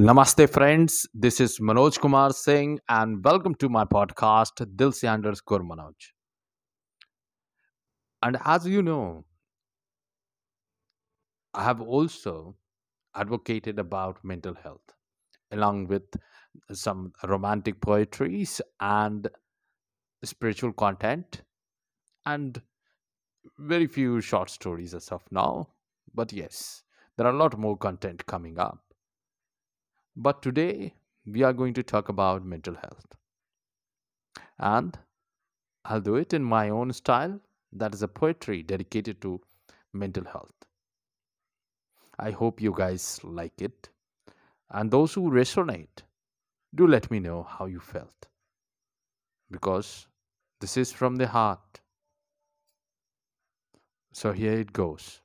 Namaste, friends. This is Manoj Kumar Singh, and welcome to my podcast, Dil Se underscore Manoj. And as you know, I have also advocated about mental health, along with some romantic poetries and spiritual content, and very few short stories as of now. But yes, there are a lot more content coming up. But today, we are going to talk about mental health. And I'll do it in my own style. That is a poetry dedicated to mental health. I hope you guys like it. And those who resonate, do let me know how you felt. Because this is from the heart. So here it goes.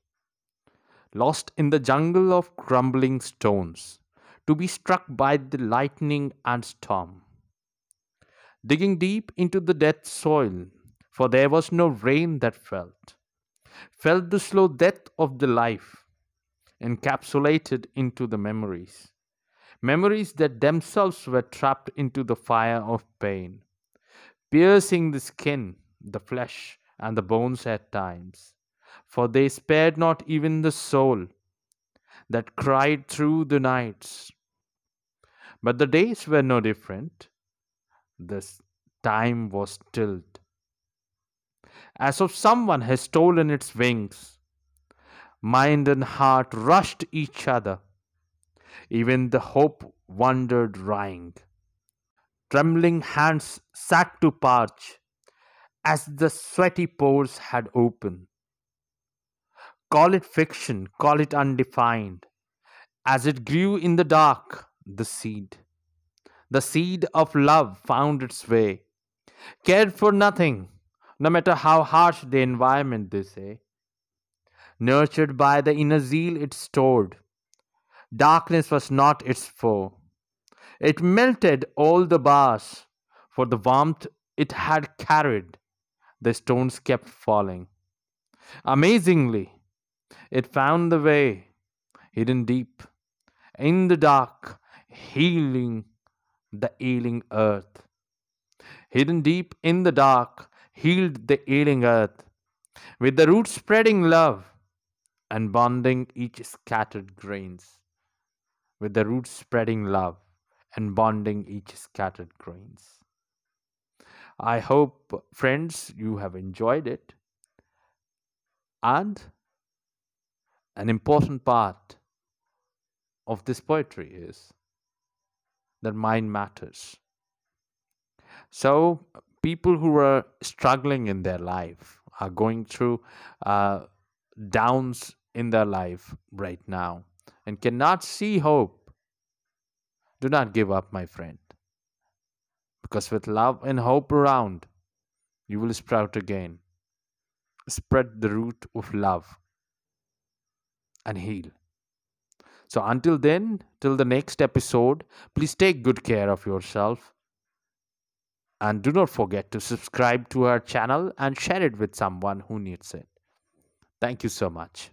Lost in the jungle of crumbling stones, to be struck by the lightning and storm. Digging deep into the dead soil, for there was no rain that felt. Felt the slow death of the life, encapsulated into the memories. Memories that themselves were trapped into the fire of pain, piercing the skin, the flesh, and the bones at times. For they spared not even the soul that cried through the nights. But the days were no different. This time was stilled, as if someone had stolen its wings. Mind and heart rushed each other. Even the hope wandered wrying. Trembling hands sat to parch as the sweaty pores had opened. Call it fiction, call it undefined. As it grew in the dark, the seed, the seed of love found its way, cared for nothing, no matter how harsh the environment, they say. Nurtured by the inner zeal it stored, darkness was not its foe. It melted all the bars, for the warmth it had carried, the stones kept falling. Amazingly, it found the way, hidden deep, in the dark, healing the ailing earth. Hidden deep in the dark, healed the ailing earth, with the root spreading love and bonding each scattered grains. With the root spreading love and bonding each scattered grains. I hope, friends, you have enjoyed it. And an important part of this poetry is that mind matters. So, people who are struggling in their life are going through uh, downs in their life right now and cannot see hope. Do not give up, my friend. Because with love and hope around, you will sprout again. Spread the root of love and heal. So until then, till the next episode, please take good care of yourself. And do not forget to subscribe to our channel and share it with someone who needs it. Thank you so much.